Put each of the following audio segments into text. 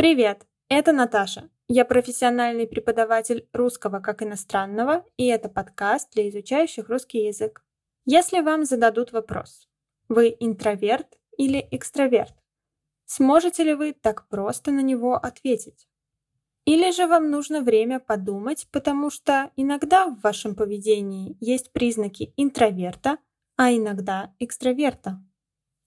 Привет, это Наташа. Я профессиональный преподаватель русского как иностранного, и это подкаст для изучающих русский язык. Если вам зададут вопрос, вы интроверт или экстраверт, сможете ли вы так просто на него ответить? Или же вам нужно время подумать, потому что иногда в вашем поведении есть признаки интроверта, а иногда экстраверта.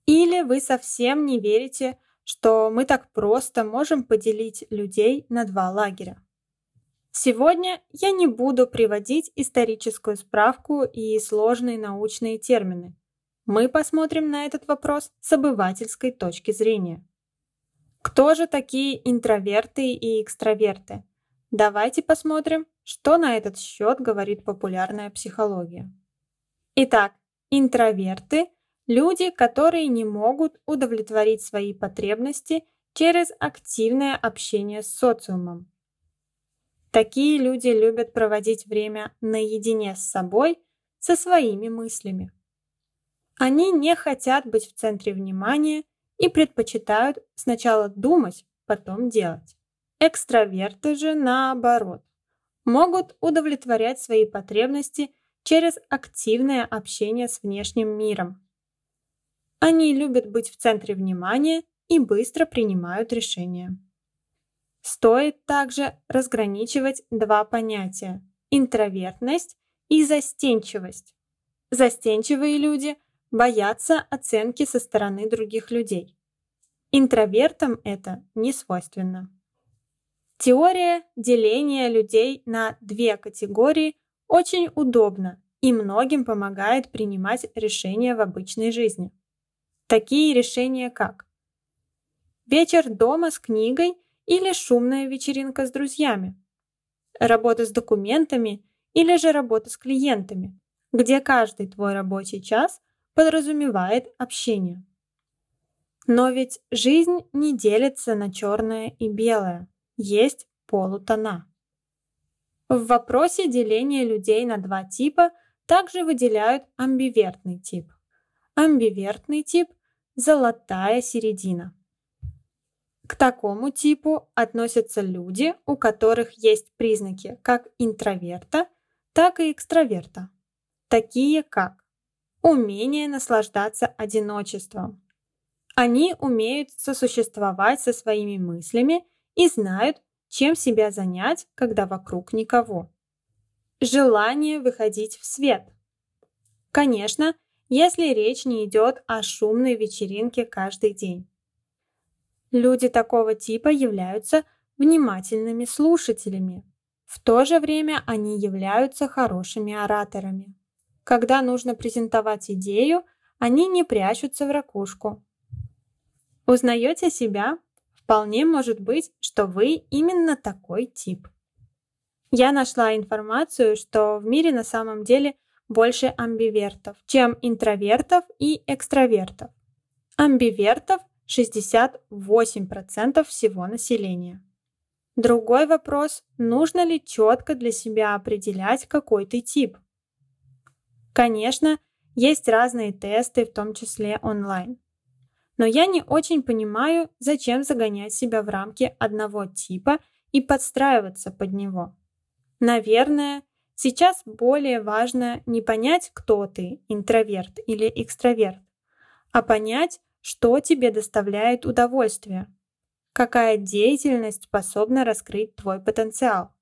Или вы совсем не верите, что мы так просто можем поделить людей на два лагеря. Сегодня я не буду приводить историческую справку и сложные научные термины. Мы посмотрим на этот вопрос с обывательской точки зрения. Кто же такие интроверты и экстраверты? Давайте посмотрим, что на этот счет говорит популярная психология. Итак, интроверты – люди, которые не могут удовлетворить свои потребности через активное общение с социумом. Такие люди любят проводить время наедине с собой, со своими мыслями. Они не хотят быть в центре внимания и предпочитают сначала думать, потом делать. Экстраверты же, наоборот, могут удовлетворять свои потребности через активное общение с внешним миром. Они любят быть в центре внимания и быстро принимают решения. Стоит также разграничивать два понятия – интровертность и застенчивость. Застенчивые люди боятся оценки со стороны других людей. Интровертам это не свойственно. Теория деления людей на две категории очень удобна и многим помогает принимать решения в обычной жизни. Такие решения как вечер дома с книгой или шумная вечеринка с друзьями, работа с документами или же работа с клиентами, где каждый твой рабочий час – подразумевает общение. Но ведь жизнь не делится на черное и белое, есть полутона. В вопросе деления людей на два типа также выделяют амбивертный тип. Амбивертный тип – золотая середина. К такому типу относятся люди, у которых есть признаки как интроверта, так и экстраверта, такие как умение наслаждаться одиночеством. Они умеют сосуществовать со своими мыслями и знают, чем себя занять, когда вокруг никого. Желание выходить в свет. Конечно, если речь не идет о шумной вечеринке каждый день. Люди такого типа являются внимательными слушателями. В то же время они являются хорошими ораторами. Когда нужно презентовать идею, они не прячутся в ракушку. Узнаете себя? Вполне может быть, что вы именно такой тип. Я нашла информацию, что в мире на самом деле больше амбивертов, чем интровертов и экстравертов. Амбивертов 68% всего населения. Другой вопрос, нужно ли четко для себя определять, какой ты тип. Конечно, есть разные тесты, в том числе онлайн. Но я не очень понимаю, зачем загонять себя в рамки одного типа и подстраиваться под него. Наверное, сейчас более важно не понять, кто ты, интроверт или экстраверт, а понять, что тебе доставляет удовольствие, какая деятельность способна раскрыть твой потенциал.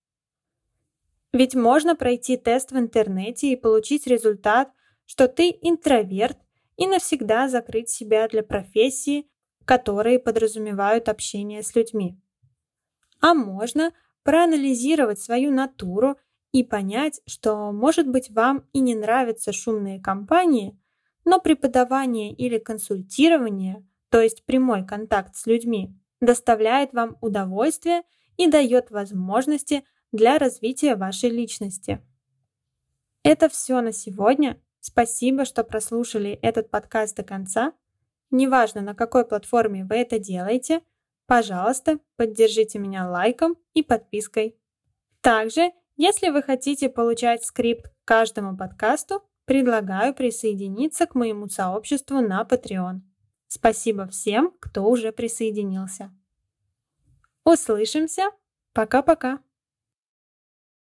Ведь можно пройти тест в интернете и получить результат, что ты интроверт и навсегда закрыть себя для профессии, которые подразумевают общение с людьми. А можно проанализировать свою натуру и понять, что, может быть, вам и не нравятся шумные компании, но преподавание или консультирование, то есть прямой контакт с людьми, доставляет вам удовольствие и дает возможности для развития вашей личности. Это все на сегодня. Спасибо, что прослушали этот подкаст до конца. Неважно, на какой платформе вы это делаете, пожалуйста, поддержите меня лайком и подпиской. Также, если вы хотите получать скрипт к каждому подкасту, предлагаю присоединиться к моему сообществу на Patreon. Спасибо всем, кто уже присоединился. Услышимся. Пока-пока.